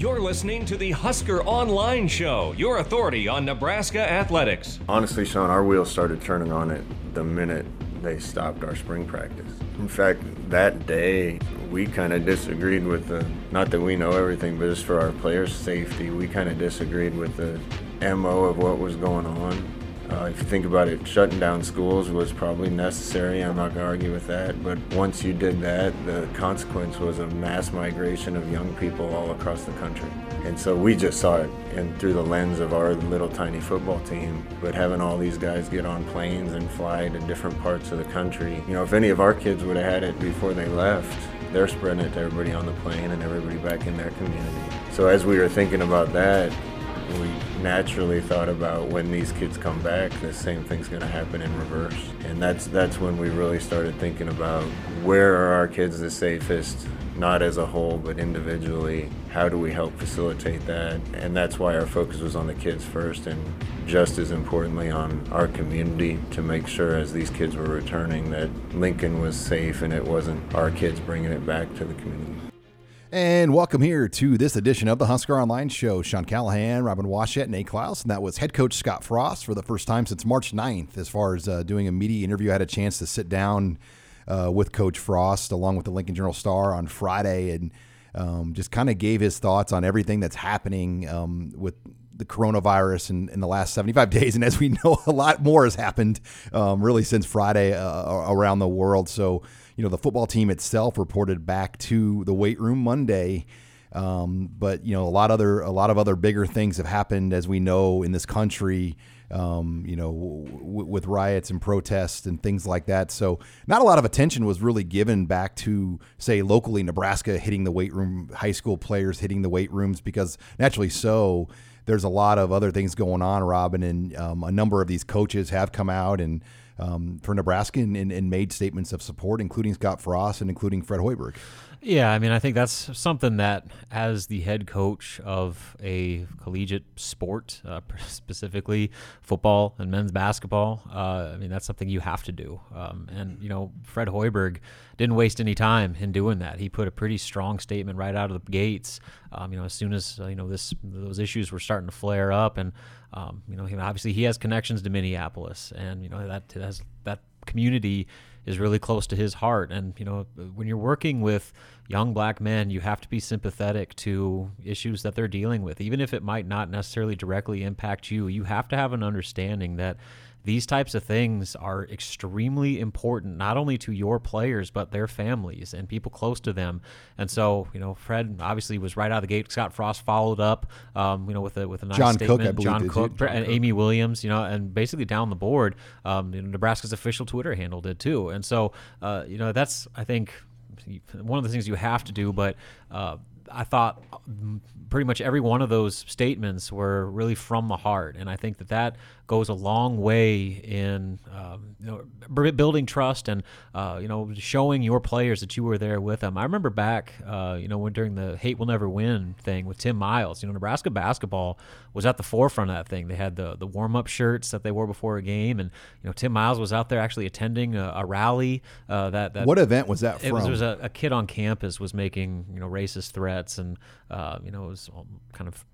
You're listening to the Husker Online Show, your authority on Nebraska athletics. Honestly, Sean, our wheels started turning on it the minute they stopped our spring practice. In fact, that day, we kind of disagreed with the, not that we know everything, but just for our players' safety, we kind of disagreed with the MO of what was going on. Uh, if you think about it, shutting down schools was probably necessary. I'm not going to argue with that. But once you did that, the consequence was a mass migration of young people all across the country. And so we just saw it and through the lens of our little tiny football team. But having all these guys get on planes and fly to different parts of the country, you know, if any of our kids would have had it before they left, they're spreading it to everybody on the plane and everybody back in their community. So as we were thinking about that, we naturally thought about when these kids come back, the same thing's going to happen in reverse. And that's that's when we really started thinking about where are our kids the safest, not as a whole, but individually. How do we help facilitate that? And that's why our focus was on the kids first, and just as importantly on our community to make sure as these kids were returning that Lincoln was safe and it wasn't our kids bringing it back to the community. And welcome here to this edition of the Husker Online Show. Sean Callahan, Robin Washut, Nate Clouse, and that was head coach Scott Frost for the first time since March 9th. As far as uh, doing a media interview, I had a chance to sit down uh, with Coach Frost along with the Lincoln Journal Star on Friday and um, just kind of gave his thoughts on everything that's happening um, with the coronavirus in, in the last 75 days. And as we know, a lot more has happened um, really since Friday uh, around the world. So, you know, the football team itself reported back to the weight room Monday. Um, but you know, a lot other a lot of other bigger things have happened, as we know, in this country. Um, you know, w- with riots and protests and things like that. So, not a lot of attention was really given back to, say, locally Nebraska hitting the weight room, high school players hitting the weight rooms, because naturally so, there's a lot of other things going on, Robin, and um, a number of these coaches have come out and um, for Nebraska and, and, and, made statements of support, including Scott Frost and including Fred Hoiberg. Yeah, I mean, I think that's something that, as the head coach of a collegiate sport, uh, specifically football and men's basketball, uh, I mean, that's something you have to do. Um, and, you know, Fred Hoiberg didn't waste any time in doing that. He put a pretty strong statement right out of the gates. Um, you know, as soon as, uh, you know, this those issues were starting to flare up and, um, you know, obviously he has connections to Minneapolis, and you know that has that community is really close to his heart. And you know, when you're working with young black men, you have to be sympathetic to issues that they're dealing with, even if it might not necessarily directly impact you. You have to have an understanding that these types of things are extremely important, not only to your players, but their families and people close to them. And so, you know, Fred obviously was right out of the gate. Scott Frost followed up, um, you know, with a with a nice John statement. Cook, I believe, John Cook John and Cook. Amy Williams, you know, and basically down the board, um, you know, Nebraska's official Twitter handle did too. And so, uh, you know, that's I think one of the things you have to do, but. Uh, I thought pretty much every one of those statements were really from the heart, and I think that that goes a long way in um, you know, building trust and uh, you know showing your players that you were there with them. I remember back, uh, you know, when during the "Hate Will Never Win" thing with Tim Miles, you know, Nebraska basketball was at the forefront of that thing. They had the the warm up shirts that they wore before a game, and you know, Tim Miles was out there actually attending a, a rally. Uh, that, that what event was that it from? was, it was a, a, kid on campus was making you know racist threats, and uh, you know it was kind of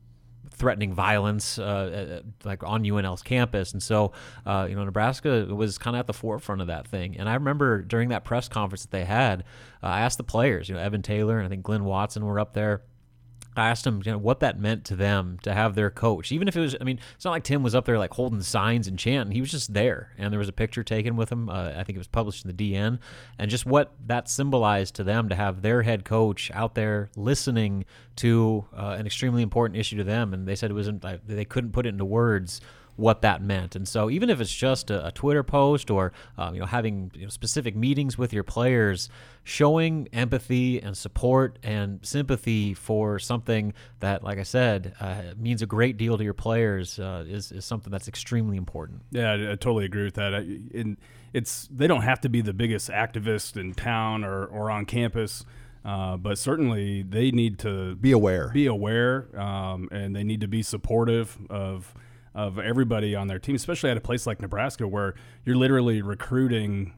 threatening violence uh, like on UNL's campus. And so, uh, you know, Nebraska was kind of at the forefront of that thing. And I remember during that press conference that they had, uh, I asked the players, you know, Evan Taylor and I think Glynn Watson were up there. I asked them you know, what that meant to them to have their coach, even if it was. I mean, it's not like Tim was up there like holding signs and chanting. He was just there, and there was a picture taken with him. Uh, I think it was published in the DN, and just what that symbolized to them to have their head coach out there listening to uh, an extremely important issue to them. And they said it wasn't. They couldn't put it into words what that meant. And so even if it's just a, a Twitter post or um, you know having you know, specific meetings with your players, showing empathy and support and sympathy for something that, like I said, uh, means a great deal to your players uh, is is something that's extremely important. Yeah, I, I totally agree with that. I, in, it's they don't have to be the biggest activist in town or, or on campus. Uh, but certainly they need to be aware, be aware, um, and they need to be supportive of of everybody on their team, especially at a place like Nebraska where you're literally recruiting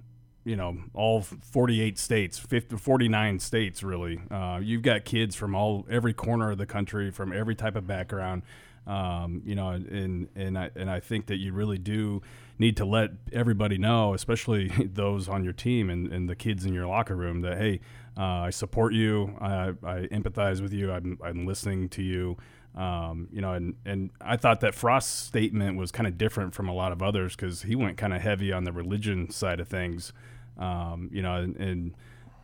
you know all 48 states 50, 49 states really. Uh, you've got kids from all every corner of the country from every type of background. Um, you know and and I, and I think that you really do need to let everybody know especially those on your team and, and the kids in your locker room that hey uh, I support you. I, I empathize with you. I'm, I'm listening to you um, you know, and, and I thought that Frost's statement was kind of different from a lot of others because he went kind of heavy on the religion side of things. Um, you know, and, and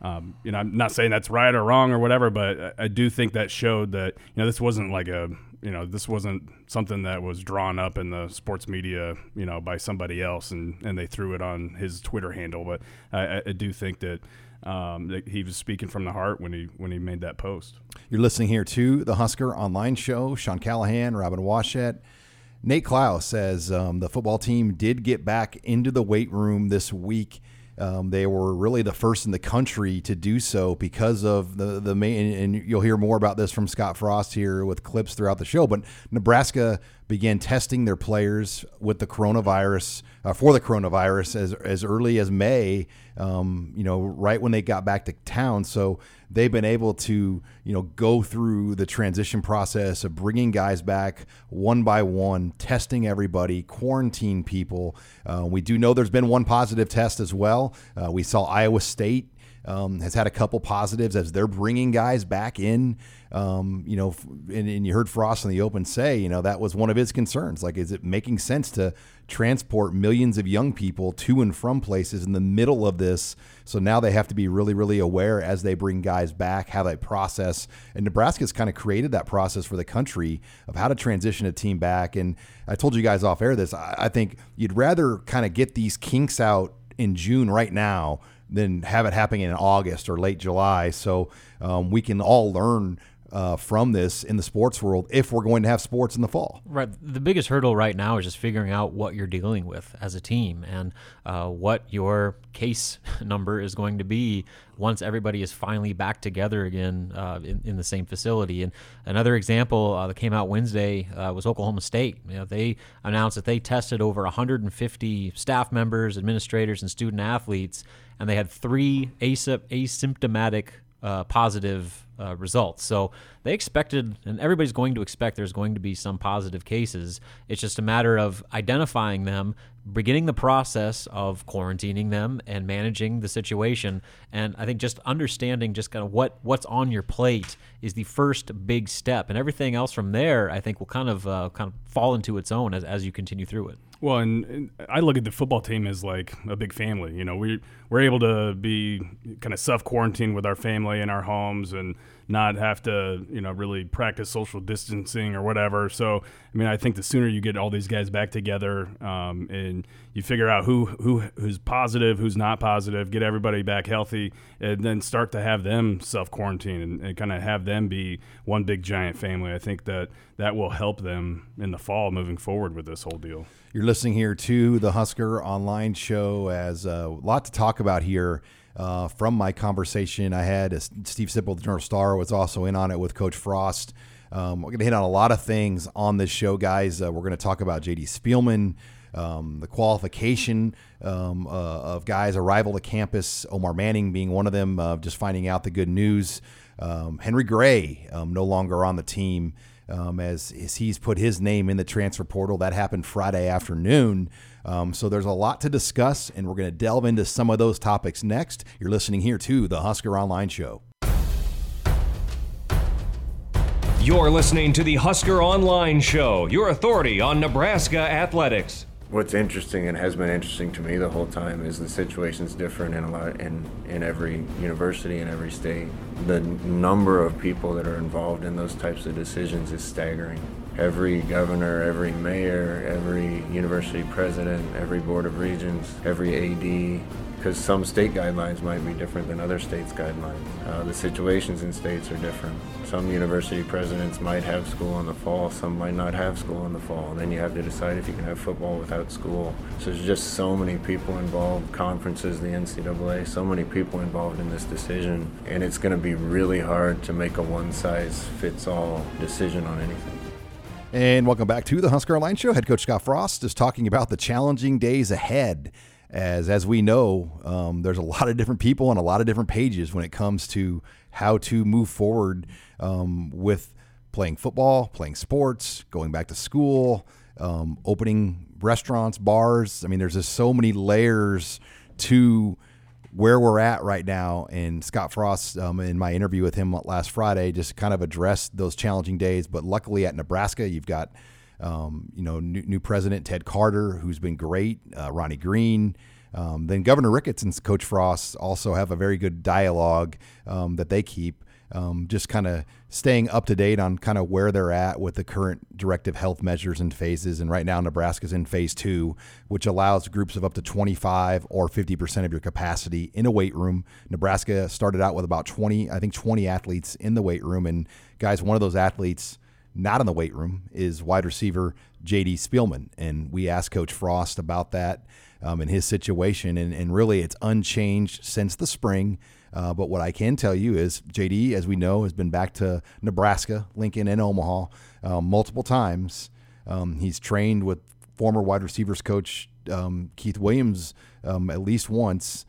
um, you know, I'm not saying that's right or wrong or whatever, but I, I, do think that showed that you know this wasn't like a you know this wasn't something that was drawn up in the sports media you know by somebody else and and they threw it on his Twitter handle. But I, I do think that um, he was speaking from the heart when he when he made that post. You're listening here to the Husker Online Show. Sean Callahan, Robin Washut. Nate Clouse says um, the football team did get back into the weight room this week. Um, they were really the first in the country to do so because of the the main. And you'll hear more about this from Scott Frost here with clips throughout the show. But Nebraska began testing their players with the coronavirus uh, for the coronavirus as as early as May. Um, you know, right when they got back to town. So they've been able to you know go through the transition process of bringing guys back one by one, testing everybody, quarantine people. Uh, we do know there's been one positive test as well. Uh, we saw Iowa State um, has had a couple positives as they're bringing guys back in. Um, you know, and, and, you heard Frost in the open say, you know, that was one of his concerns. Like, is it making sense to transport millions of young people to and from places in the middle of this? So now they have to be really, really aware as they bring guys back, how they process. And Nebraska's kind of created that process for the country of how to transition a team back. And I told you guys off air this. I, I think you'd rather kind of get these kinks out in June right now than have it happening in August or late July. So um, we can all learn uh, from this in the sports world if we're going to have sports in the fall. Right. The biggest hurdle right now is just figuring out what you're dealing with as a team and uh, what your case number is going to be once everybody is finally back together again uh, in, in, the same facility. And another example uh, that came out Wednesday uh, was Oklahoma State. You know, they announced that they tested over 150 staff members, administrators, and student athletes, and they had three asymptomatic uh, positive uh, results. So they expected, and everybody's going to expect there's going to be some positive cases. It's just a matter of identifying them, beginning the process of quarantining them and managing the situation. And I think just understanding just kind of what what's on your plate is the first big step, and everything else from there, I think, will kind of uh, kind of fall into its own as, as you continue through it. Well, and, and, I look at the football team as like a big family. You know, we we're able to be kind of self quarantine with our family in our homes and not have to you know really practice social distancing or whatever. So I mean, I think the sooner you get all these guys back together um, and you figure out who who who's positive, who's not positive, get everybody back healthy, and then start to have them self quarantine and, and kind of have them be one big giant family. I think that that will help them in the fall moving forward with this whole deal. You're listening here to the Husker Online Show as a lot to talk about here uh, from my conversation I had. Uh, Steve Sipple, the Journal Star, was also in on it with Coach Frost. Um, we're going to hit on a lot of things on this show, guys. Uh, we're going to talk about JD Spielman, um, the qualification um, uh, of guys' arrival to campus, Omar Manning being one of them, uh, just finding out the good news. Um, Henry Gray, um, no longer on the team. Um, as, as, he's put his name in the transfer portal. That happened Friday afternoon. Um, so there's a lot to discuss, and we're going to delve into some of those topics next. You're listening here to the Husker Online Show. You're listening to the Husker Online Show, your authority on Nebraska athletics. What's interesting and has been interesting to me the whole time is the situation's different in a lot in in every university in every state. The number of people that are involved in those types of decisions is staggering every governor, every mayor, every university president, every board of regents, every AD, because some state guidelines might be different than other states' guidelines. Uh, the situations in states are different. Some university presidents might have school in the fall, some might not have school in the fall. And then you have to decide if you can have football without school. So there's just so many people involved, conferences, the NCAA, so many people involved in this decision. And it's going to be really hard to make a one size fits all decision on anything. And welcome back to the Husker Online Show. Head coach Scott Frost is talking about the challenging days ahead as as we know, um, there's a lot of different people and a lot of different pages when it comes to how to move forward um, with playing football, playing sports, going back to school, um, opening restaurants, bars. I mean, there's just so many layers to where we're at right now. And Scott Frost, um, in my interview with him last Friday, just kind of addressed those challenging days. But luckily at Nebraska, you've got um, you know new, new, president Ted Carter, who's been great, uh, Ronnie Green. Um, then Governor Ricketts and Coach Frost also have a very good dialogue um, that they keep um, just kind of staying up to date on kind of where they're at with the current directive health measures and phases. And right now, Nebraska's in phase two, which allows groups of up to 25 or 50% of your capacity in a weight room. Nebraska started out with about 20, I think 20 athletes in the weight room. And guys, one of those athletes not in the weight room is wide receiver JD Spielman. And we asked Coach Frost about that um, and his situation. And, and really, it's unchanged since the spring. Uh, but what I can tell you is JD, as we know, has been back to Nebraska, Lincoln, and Omaha um, multiple times. Um, he's trained with former wide receivers coach um, Keith Williams um, at least once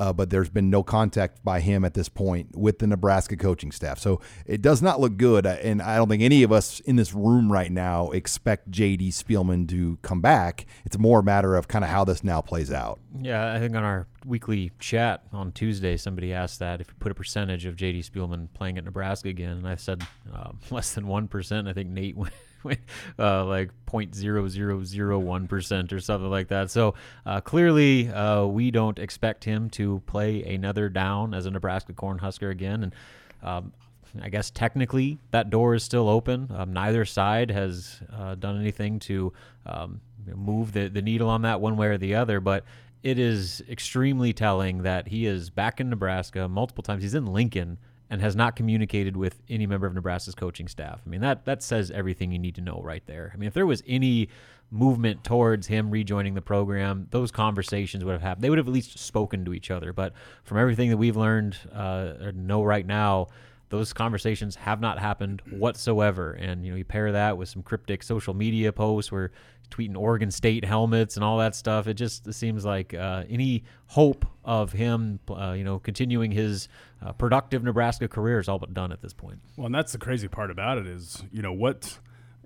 uh, but there's been no contact by him at this point with the Nebraska coaching staff. So it does not look good. And I don't think any of us in this room right now expect JD Spielman to come back. It's more a matter of kind of how this now plays out. Yeah, I think on our weekly chat on Tuesday, somebody asked that if you put a percentage of JD Spielman playing at Nebraska again, and I said uh, less than 1%. I think Nate went uh, like 0.0001% or something like that. So uh, clearly, uh, we don't expect him to play another down as a Nebraska Cornhusker again. And um, I guess technically that door is still open. Um, neither side has uh, done anything to um, move the, the needle on that one way or the other. But it is extremely telling that he is back in Nebraska multiple times. He's in Lincoln and has not communicated with any member of Nebraska's coaching staff. I mean, that that says everything you need to know right there. I mean, if there was any movement towards him rejoining the program, those conversations would have happened. They would have at least spoken to each other. But from everything that we've learned uh, or know right now, those conversations have not happened whatsoever. And you know, you pair that with some cryptic social media posts where tweeting Oregon State helmets and all that stuff. It just seems like uh, any hope of him, uh, you know, continuing his uh, productive Nebraska career is all but done at this point. Well, and that's the crazy part about it is, you know, what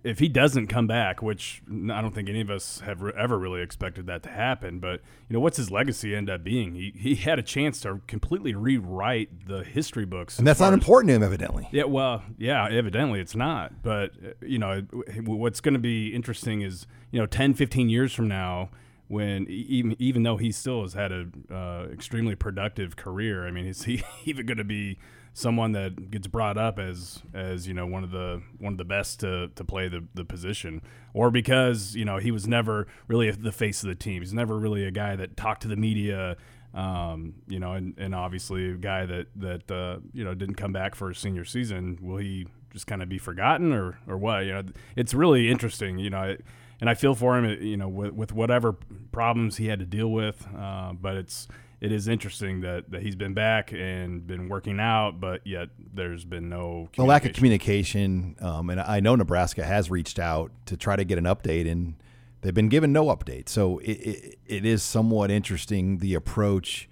if he doesn't come back, which I don't think any of us have re- ever really expected that to happen, but you know, what's his legacy end up being? He he had a chance to completely rewrite the history books, and that's not as, important to him, evidently. Yeah, well, yeah, evidently it's not. But uh, you know, what's going to be interesting is you know, 10, 15 years from now, when even even though he still has had a uh, extremely productive career, I mean, is he even going to be someone that gets brought up as as you know one of the one of the best to, to play the, the position. Or because you know he was never really the face of the team. He's never really a guy that talked to the media um, you know and, and obviously a guy that that uh, you know didn't come back for his senior season. Will he just kind of be forgotten or or what? You know it's really interesting you know and I feel for him you know with, with whatever problems he had to deal with uh, but it's it is interesting that, that he's been back and been working out, but yet there's been no lack of communication. Um, and I know Nebraska has reached out to try to get an update, and they've been given no update. So it, it, it is somewhat interesting the approach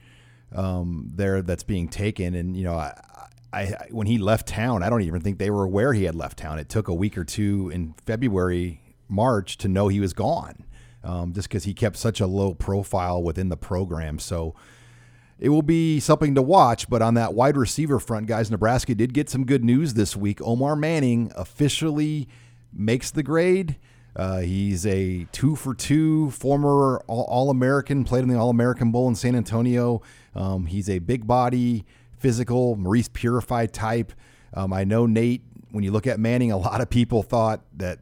um, there that's being taken. And you know, I, I when he left town, I don't even think they were aware he had left town. It took a week or two in February, March to know he was gone. Um, just because he kept such a low profile within the program. So it will be something to watch. But on that wide receiver front, guys, Nebraska did get some good news this week. Omar Manning officially makes the grade. Uh, he's a two for two former All American, played in the All American Bowl in San Antonio. Um, he's a big body, physical, Maurice Purified type. Um, I know, Nate, when you look at Manning, a lot of people thought that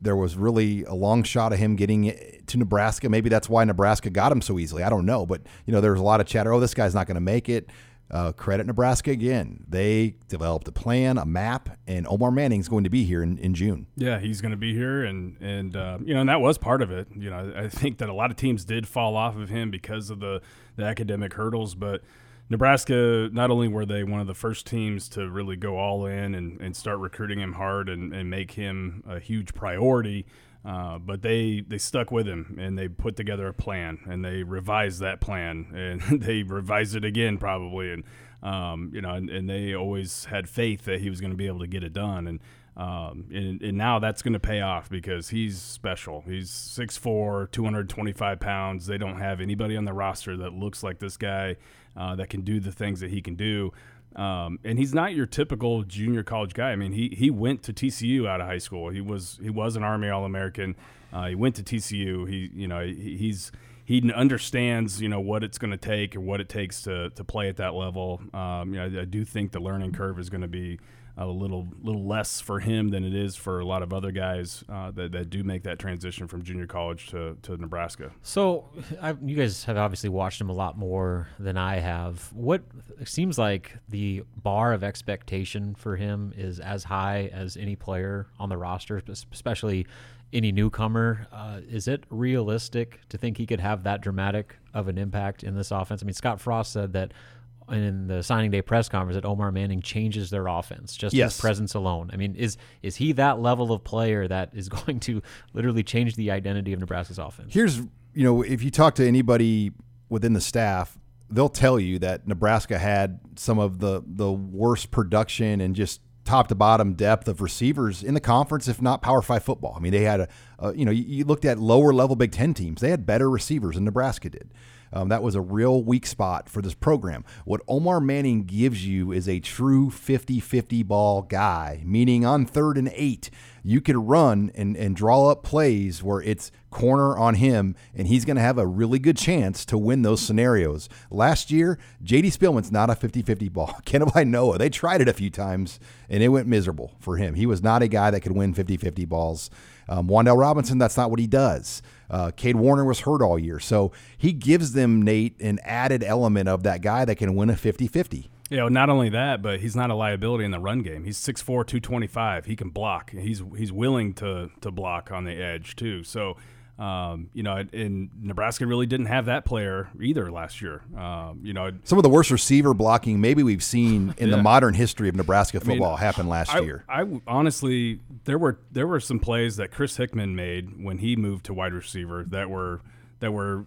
there was really a long shot of him getting to Nebraska. Maybe that's why Nebraska got him so easily. I don't know, but you know, there was a lot of chatter. Oh, this guy's not going to make it. Uh, credit Nebraska again. They developed a plan, a map, and Omar Manning's going to be here in, in June. Yeah, he's going to be here, and and uh, you know, and that was part of it. You know, I think that a lot of teams did fall off of him because of the the academic hurdles, but Nebraska, not only were they one of the first teams to really go all in and, and start recruiting him hard and, and make him a huge priority, Uh, but they they stuck with him and they put together a plan and they revised that plan and they revised it again probably and um, you know and, and, they always had faith that he was going to be able to get it done and um, and, and, now that's going to pay off because he's special. He's 6'4", 225 pounds. They don't have anybody on the roster that looks like this guy uh, that can do the things that he can do. Um, and he's not your typical junior college guy. I mean, he he went to TCU out of high school. He was he was an Army All American. Uh, he went to TCU. He you know he, he's he understands you know what it's going to take and what it takes to to play at that level. Um, you know, I, I do think the learning curve is going to be a little little less for him than it is for a lot of other guys uh, that, that do make that transition from junior college to, to Nebraska. So I, you guys have obviously watched him a lot more than I have. What seems like the bar of expectation for him is as high as any player on the roster, especially any newcomer. Uh, is it realistic to think he could have that dramatic of an impact in this offense? I mean, Scott Frost said that in the signing day press conference that Omar Manning changes their offense just yes. his presence alone. I mean, is is he that level of player that is going to literally change the identity of Nebraska's offense? Here's you know, if you talk to anybody within the staff, they'll tell you that Nebraska had some of the the worst production and just top to bottom depth of receivers in the conference, if not Power Five football. I mean, they had a, a you know, you, you, looked at lower level Big Ten teams, they had better receivers than Nebraska did. Um, that was a real weak spot for this program. What Omar Manning gives you is a true 50 50 ball guy, meaning on third and eight, you could run and, and draw up plays where it's corner on him, and he's going to have a really good chance to win those scenarios. Last year, JD Spielman's not a 50 50 ball. Kanawai Noa, they tried it a few times, and it went miserable for him. He was not a guy that could win 50 50 balls. Um, Wan'Dale Robinson, that's not what he does. Uh, Cade Warner was hurt all year. So he gives them, Nate, an added element of that guy that can win a 50 50. You know, not only that, but he's not a liability in the run game. He's 6'4", 225. He can block. He's he's willing to to block on the edge too. So um, you know, and Nebraska really didn't have that player either last year. Um, you know, some of the worst receiver blocking maybe we've seen in yeah. the modern history of Nebraska football I mean, happened last I, year. I honestly, there were there were some plays that Chris Hickman made when he moved to wide receiver that were that were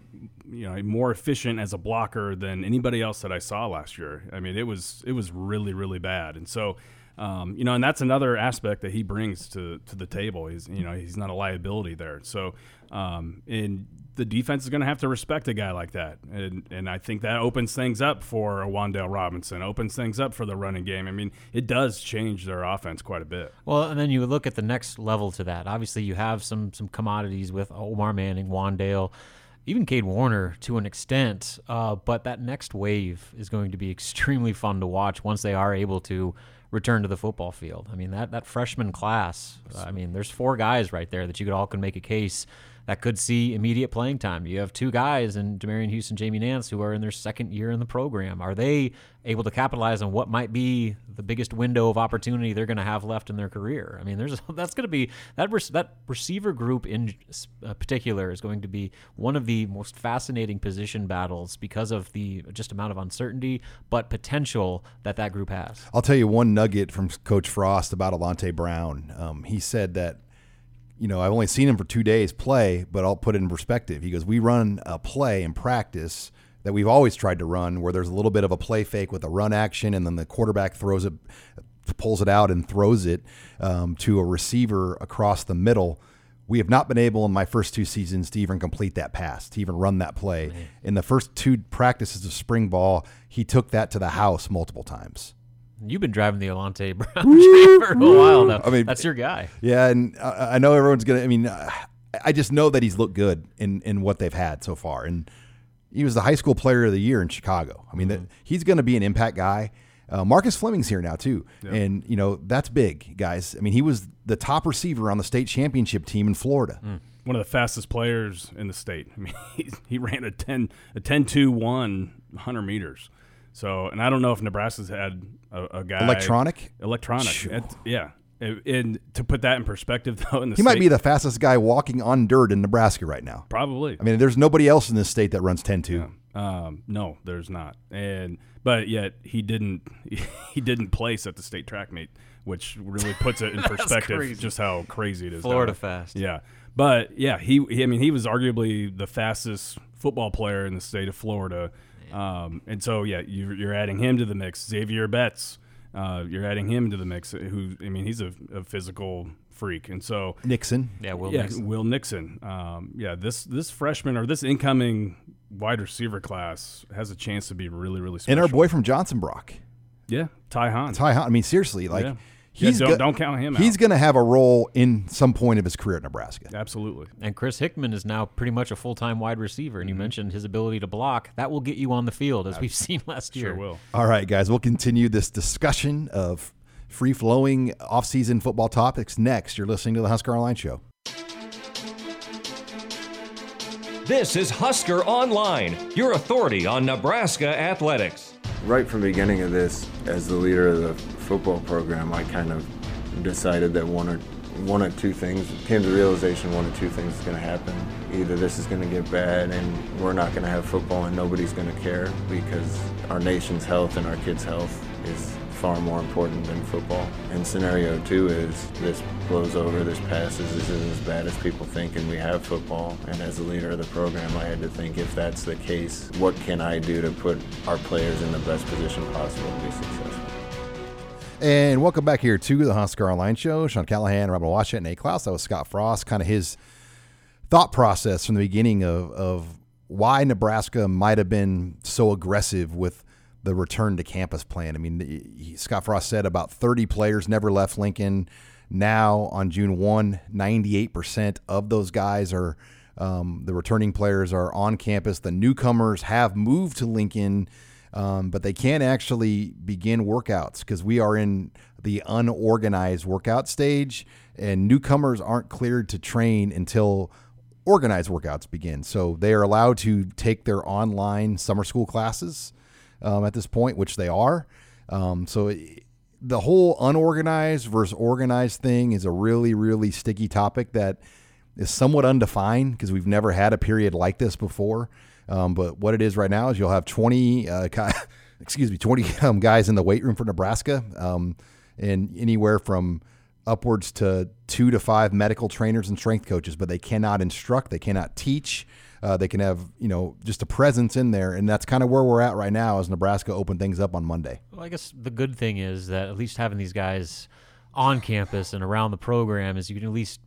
you know more efficient as a blocker than anybody else that I saw last year. I mean, it was it was really really bad, and so. Um, you know, and that's another aspect that he brings to, to the table. He's, you know, he's not a liability there. So, um, and the defense is going to have to respect a guy like that, and and I think that opens things up for a Wan'Dale Robinson, opens things up for the running game. I mean, it does change their offense quite a bit. Well, and then you look at the next level to that. Obviously, you have some some commodities with Omar Manning, Wan'Dale, even Cade Warner to an extent, uh, but that next wave is going to be extremely fun to watch once they are able to return to the football field. I mean that that freshman class. I mean, there's four guys right there that you could all can make a case that could see immediate playing time. You have two guys in Demariyon Houston, Jamie Nance, who are in their second year in the program. Are they able to capitalize on what might be the biggest window of opportunity they're going to have left in their career? I mean, there's that's going to be that that receiver group in uh, particular is going to be one of the most fascinating position battles because of the just amount of uncertainty but potential that that group has. I'll tell you one nugget from Coach Frost about Alante Brown. Um, he said that you know, I've only seen him for two days play, but I'll put it in perspective. He goes, We run a play in practice that we've always tried to run where there's a little bit of a play fake with a run action and then the quarterback throws it, pulls it out and throws it um, to a receiver across the middle. We have not been able in my first two seasons to even complete that pass, to even run that play. Man. In the first two practices of spring ball, he took that to the house multiple times. You've been driving the Alante Brown for a while now. I mean, that's your guy. Yeah, and I know everyone's gonna. I mean, I just know that he's looked good in in what they've had so far, and he was the high school player of the year in Chicago. I mean, mm-hmm. he's going to be an impact guy. Uh, Marcus Fleming's here now too, and you know that's big, guys. I mean, he was the top receiver on the state championship team in Florida. Mm. One of the fastest players in the state. I mean, he, he ran a 10 a 10 2 1 100 meters. So, and I don't know if Nebraska's had a, a guy electronic, electronic, it, yeah. And to put that in perspective, though, in the he state, might be the fastest guy walking on dirt in Nebraska right now. Probably. I mean, there's nobody else in this state that runs 10 2. Yeah. Um, no, there's not. And but yet he didn't he didn't place at the state track meet, which really puts it in perspective just how crazy it is. Florida now. fast. Yeah. But yeah, he, he I mean he was arguably the fastest football player in the state of Florida. Um, and so yeah, you're, you're adding him to the mix. Xavier Betts, uh, you're adding him to the mix. Who I mean, he's a, a physical freak, and so Nixon. Yeah, Will yeah, Nixon. Will Nixon. Um, yeah, this this freshman or this incoming wide receiver class has a chance to be really really special. And our boy from Johnson Brock, yeah, Ty Hahn. Ty Hunt. I mean, seriously, like Yeah. He's Yeah, don't- go- don't count him He's going to have a role in some point of his career at Nebraska. Absolutely. And Chris Hickman is now pretty much a full time wide receiver. Mm-hmm. And you mentioned his ability to block. That will get you on the field, as we've seen last year. Sure will. All right, guys, we'll continue this discussion of free flowing off-season football topics next. You're listening to the Husker Online Show. This is Husker Online, your authority on Nebraska athletics. right from the beginning of this, as the leader of the football program, I kind of decided that one or one or two things came to the realization one or two things is going to happen. Either this is going to get bad and we're not going to have football and nobody's going to care because our nation's health and our kids' health is far more important than football. And scenario two is this blows over, this passes, this isn't as bad as people think, and we have football. And as the leader of the program, I had to think if that's the case, what can I do to put our players in the best position possible to be successful? And welcome back here to the Husker Online Show. Sean Callahan, Robin Washut, Nate Clouse. That was Scott Frost. Kind of his thought process from the beginning of, of why Nebraska might have been so aggressive with the return to campus plan. I mean, he, Scott Frost said about 30 players never left Lincoln. Now on June 1, 98% of those guys are um, the returning players are on campus. The newcomers have moved to Lincoln um, but they can't actually begin workouts because we are in the unorganized workout stage, and newcomers aren't cleared to train until organized workouts begin. So they are allowed to take their online summer school classes um, at this point, which they are. Um, so it, the whole unorganized versus organized thing is a really, really sticky topic that is somewhat undefined because we've never had a period like this before. Um, but what it is right now is you'll have 20, uh, excuse me, 20 um, guys in the weight room for Nebraska, um, and anywhere from upwards to two to five medical trainers and strength coaches. But they cannot instruct, they cannot teach. Uh, they can have you know just a presence in there, and that's kind of where we're at right now as Nebraska open things up on Monday. Well, I guess the good thing is that at least having these guys on campus and around the program is you can at least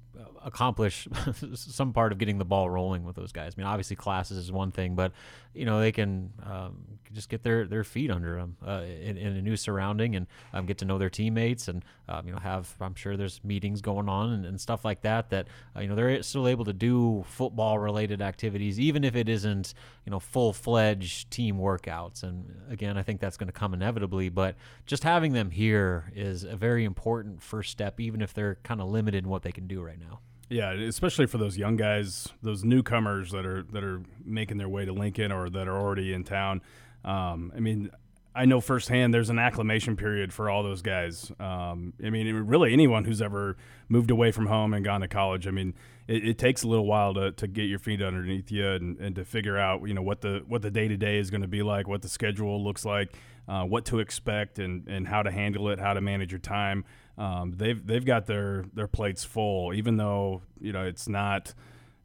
accomplish some part of getting the ball rolling with those guys. I mean, obviously classes is one thing, but you know they can um, just get their, their feet under them uh, in, in a new surrounding and um, get to know their teammates and um, you know have I'm sure there's meetings going on and, and stuff like that that uh, you know they're still able to do football related activities even if it isn't you know full fledged team workouts. And again, I think that's going to come inevitably, but just having them here is a very important first step, even if they're kind of limited in what they can do right now. Yeah, especially for those young guys, those newcomers that are that are making their way to Lincoln or that are already in town. Um, I mean, I know firsthand there's an acclimation period for all those guys. Um, I mean, really anyone who's ever moved away from home and gone to college. I mean, it, it takes a little while to, to get your feet underneath you and, and to figure out you know what the what the day to day is going to be like, what the schedule looks like, uh, what to expect, and and how to handle it, how to manage your time. Um, they've they've got their their plates full, even though you know it's not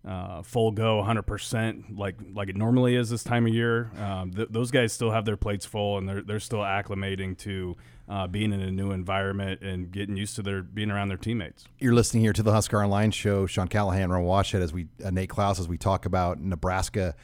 uh, full go 100% like like it normally is this time of year. Um, th- those guys still have their plates full, and they're they're still acclimating to uh, being in a new environment and getting used to their being around their teammates. You're listening here to the Husker Online Show. Sean Callahan, Ron Washut, as we uh, Nate Clouse, as we talk about Nebraska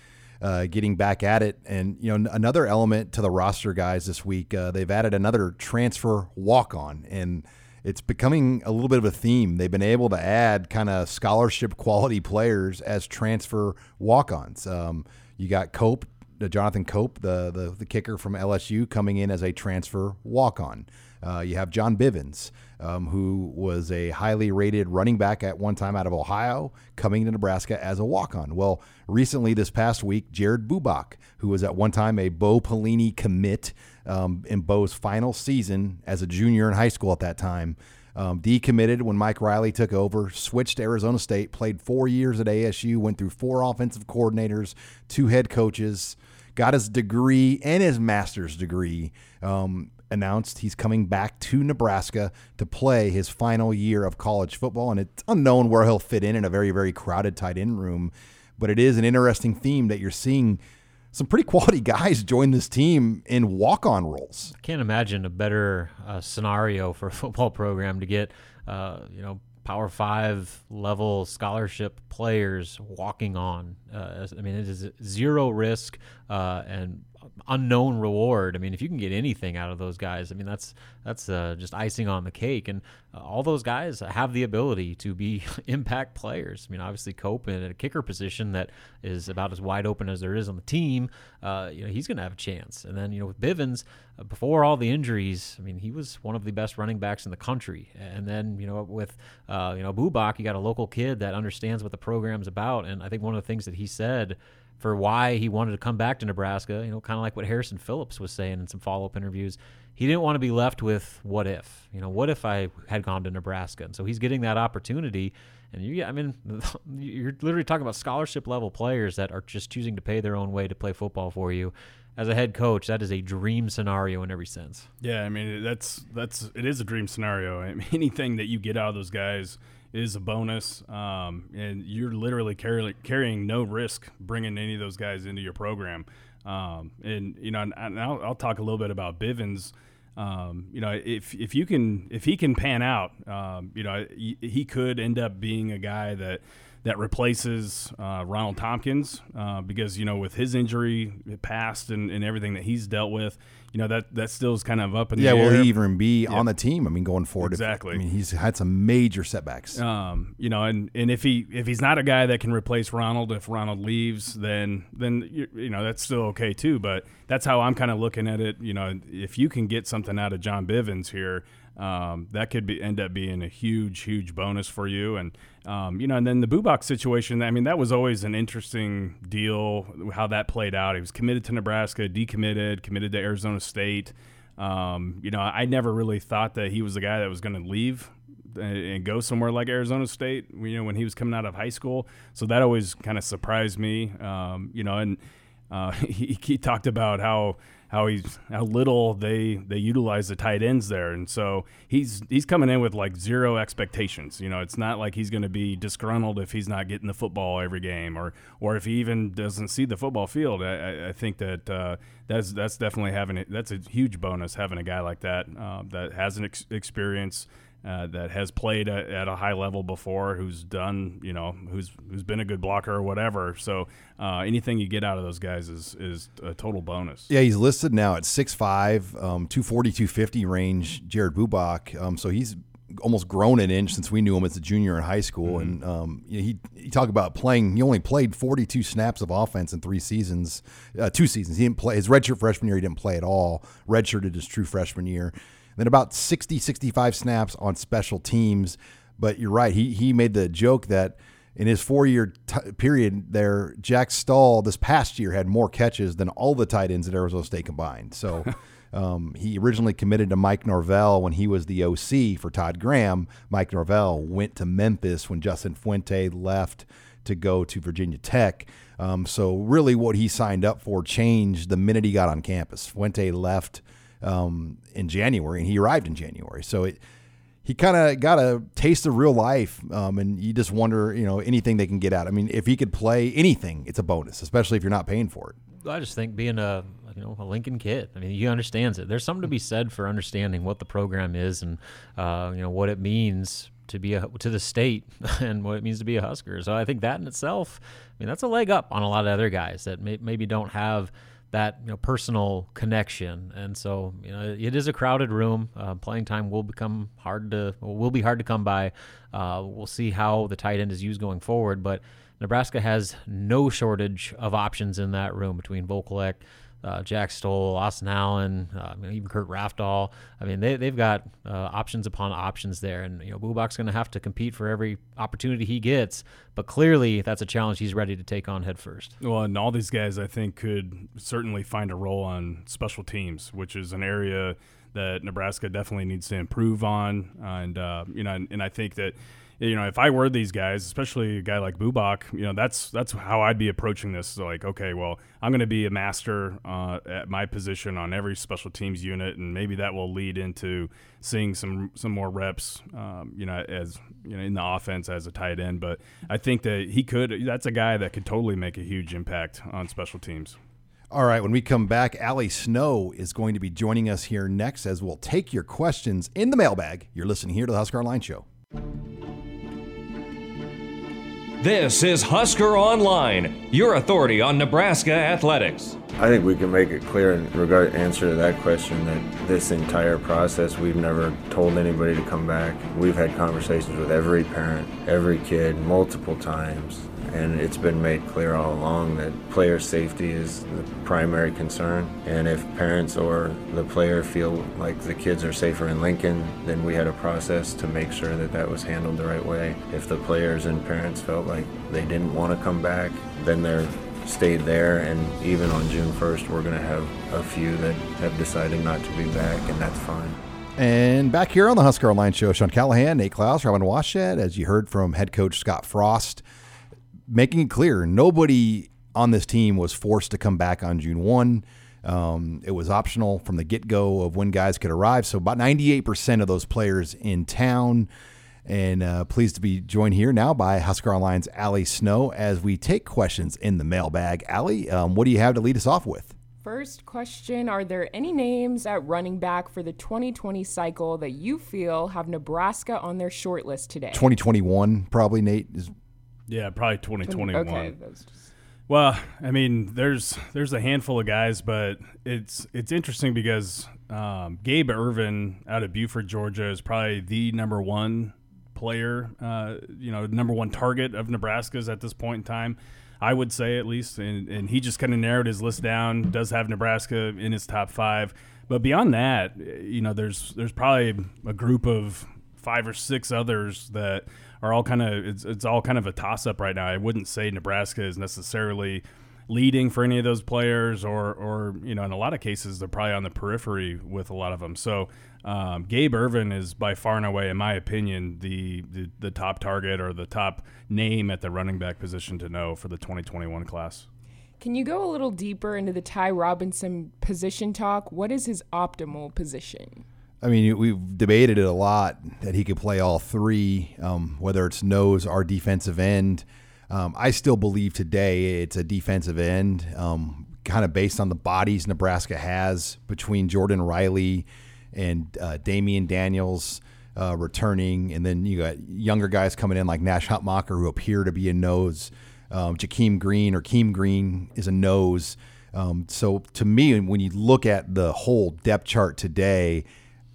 uh, getting back at it, and you know another element to the roster guys this week. Uh, they've added another transfer walk on, and it's becoming a little bit of a theme. They've been able to add kind of scholarship quality players as transfer walk ons. Um, you got Culp, uh, Jonathan Culp, the, the the kicker from LSU, coming in as a transfer walk on. Uh, you have John Bivens, um, who was a highly rated running back at one time out of Ohio, coming to Nebraska as a walk on. Well, recently, this past week, Jared Bubak, who was at one time a Bo Pelini commit um, in Bo's final season as a junior in high school at that time, um, decommitted when Mike Riley took over, switched to Arizona State, played four years at ASU, went through four offensive coordinators, two head coaches, got his degree and his master's degree. Um, announced he's coming back to Nebraska to play his final year of college football, and it's unknown where he'll fit in in a very, very crowded tight end room. But it is an interesting theme that you're seeing some pretty quality guys join this team in walk-on roles. I can't imagine a better uh, scenario for a football program to get, uh, you know, Power Five level scholarship players walking on. Uh, I mean, it is zero risk uh, and unknown reward. I mean, if you can get anything out of those guys, I mean that's that's uh, just icing on the cake. And uh, all those guys have the ability to be impact players. I mean, obviously Culp in a kicker position that is about as wide open as there is on the team. Uh, you know, he's going to have a chance. And then you know with Bivens, uh, before all the injuries, I mean, he was one of the best running backs in the country. And then you know with uh, you know Bubak, you got a local kid that understands what the program's about. And I think one of the things that he said for why he wanted to come back to Nebraska, you know, kind of like what Harrison Phillips was saying in some follow up interviews. He didn't want to be left with what if, you know, what if I had gone to Nebraska? And so he's getting that opportunity. And you, I mean, you're literally talking about scholarship level players that are just choosing to pay their own way to play football for you. As a head coach, that is a dream scenario in every sense. Yeah, I mean, that's that's it is a dream scenario. I mean, anything that you get out of those guys is a bonus. Um, and you're literally carry, carrying no risk bringing any of those guys into your program. Um, and you know, and, and I'll, I'll, talk a little bit about Bivens. Um, you know, if if you can if he can pan out, um, you know, he, he, could end up being a guy that that replaces uh, Ronald Thompkins uh, because you know with his injury past and, and everything that he's dealt with, you know that that still is kind of up in yeah, the air. Yeah, will he even be on the team? I mean, going forward, exactly. If, I mean, he's had some major setbacks. Um, you know, and, and if he if he's not a guy that can replace Ronald, if Ronald leaves, then then you, you know that's still okay too. But that's how I'm kind of looking at it. You know, if you can get something out of John Bivens here, um, that could be end up being a huge, huge bonus for you. And um, you know, and then the Bubak situation. I mean, that was always an interesting deal. How that played out. He was committed to Nebraska, decommitted, committed to Arizona State. Um, you know, I never really thought that he was the guy that was going to leave and go somewhere like Arizona State. You know, when he was coming out of high school, so that always kind of surprised me. Um, you know, and uh, he, he talked about how how he's how little they they utilize the tight ends there, and so he's he's coming in with like zero expectations. You know, it's not like he's going to be disgruntled if he's not getting the football every game, or or if he even doesn't see the football field. I, I think that uh, that's that's definitely having it. That's a huge bonus having a guy like that uh, that has an ex- experience uh, that has played at, at, a high level before, who's done, you know, who's who's been a good blocker or whatever. So uh, anything you get out of those guys is is a total bonus. Yeah, he's listed now at 6'5", um, 240, 250 range, Jared Bubak. Um, so he's almost grown an inch since we knew him as a junior in high school. Mm-hmm. And um, you know, he he talked about playing. He only played 42 snaps of offense in three seasons, uh, two seasons. He didn't play his redshirt freshman year. He didn't play at all. Redshirted his true freshman year then about 60, 65 snaps on special teams. But you're right. He, he made the joke that in his four year t- period there, Jack Stoll this past year had more catches than all the tight ends at Arizona State combined. So um, he originally committed to Mike Norvell when he was the OC for Todd Graham. Mike Norvell went to Memphis when Justin Fuente left to go to Virginia Tech. Um, so really, what he signed up for changed the minute he got on campus. Fuente left um, in January, and he arrived in January. So it, he kind of got a taste of real life, um, and you just wonder, you know, anything they can get out. I mean, if he could play anything, it's a bonus, especially if you're not paying for it. I just think being a you know a Lincoln kid, I mean, he understands it. There's something to be said for understanding what the program is and uh, you know what it means to be a, to the state and what it means to be a Husker. So I think that in itself, I mean, that's a leg up on a lot of other guys that may, maybe don't have that you know personal connection. And so you know it is a crowded room. Uh, playing time will become hard to will be hard to come by. Uh, we'll see how the tight end is used going forward but Nebraska has no shortage of options in that room between Vokolek uh, Jack Stoll, Austin Allen, uh, even Kurt Rafdal. I mean, they, they've got uh, options upon options there. And, you know, Bubak's going to have to compete for every opportunity he gets. But clearly, that's a challenge he's ready to take on head first. Well, and all these guys, I think, could certainly find a role on special teams, which is an area that Nebraska definitely needs to improve on. And, uh, you know, and, and I think that you know, if I were these guys, especially a guy like Bubak, you know, that's that's how I'd be approaching this. So like, okay, well, I'm going to be a master uh, at my position on every special teams unit, and maybe that will lead into seeing some some more reps, um, you know, as you know in the offense as a tight end. But I think that he could. That's a guy that could totally make a huge impact on special teams. All right, when we come back, Allie Snow is going to be joining us here next as we'll take your questions in the mailbag. You're listening here to the Husker Online Show. This is Husker Online, your authority on Nebraska athletics. I think we can make it clear in regard answer to that question that this entire process we've never told anybody to come back. We've had conversations with every parent, every kid multiple times and it's been made clear all along that player safety is the primary concern. And if parents or the player feel like the kids are safer in Lincoln, then we had a process to make sure that that was handled the right way. If the players and parents felt like they didn't want to come back, then they're stayed there and even on June 1st we're going to have a few that have decided not to be back and that's fine. And back here on the Husker Online Show, Sean Callahan, Nate Clouse, Robin Washut, as you heard from head coach Scott Frost making it clear nobody on this team was forced to come back on June 1. Um, it was optional from the get go of when guys could arrive. So about 98% of those players in town. And uh, pleased to be joined here now by Husker Online's Allie Snow as we take questions in the mailbag. Allie, um, what do you have to lead us off with? First question Are there any names at running back for the 2020 cycle that you feel have Nebraska on their short list today? 2021, probably, Nate, is yeah, probably 2021. Okay. Well, I mean, there's there's a handful of guys, but it's it's interesting because um, Gabe Ervin out of Buford, Georgia, is probably the number one player, uh, you know, number one target of Nebraska's at this point in time. I would say at least, and, and he just kind of narrowed his list down. Does have Nebraska in his top five, but beyond that, you know, there's there's probably a group of five or six others that are all kind of it's, it's all kind of a toss up right now. I wouldn't say Nebraska is necessarily leading for any of those players, or or you know, in a lot of cases, they're probably on the periphery with a lot of them. So um, Gabe Ervin is by far and away, in my opinion, the, the the top target or the top name at the running back position to know for the 2021 class. Can you go a little deeper into the Ty Robinson position talk? What is his optimal position? I mean, we've debated it a lot that he could play all three, um, whether it's nose or defensive end. Um, I still believe today it's a defensive end, um, kind of based on the bodies Nebraska has between Jordan Riley and uh, Damion Daniels uh, returning, and then you got younger guys coming in like Nash Hutmacher who appear to be a nose. Um, Jakeem Green or Keem Green is a nose. Um, so to me, when you look at the whole depth chart today,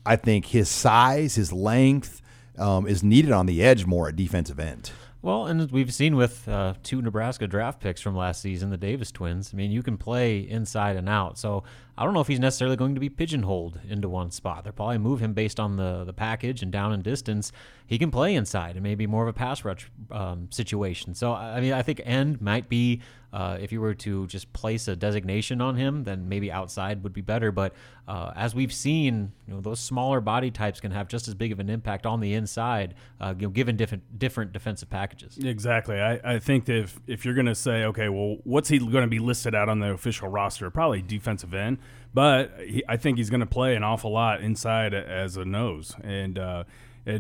I think his size, his length um, is needed on the edge more at defensive end. Well, and we've seen with uh, two Nebraska draft picks from last season, the Davis twins. I mean, you can play inside and out. So I don't know if he's necessarily going to be pigeonholed into one spot. They'll probably move him based on the the package and down and distance. He can play inside and maybe more of a pass rush um, situation. So I mean, I think end might be uh, if you were to just place a designation on him, then maybe outside would be better. But uh, as we've seen, you know, those smaller body types can have just as big of an impact on the inside, uh, you know, given different different defensive packages. Exactly. I, I think that if if you're going to say, okay, well, what's he going to be listed out on the official roster? Probably defensive end, but he, I think he's going to play an awful lot inside as a nose and. Uh,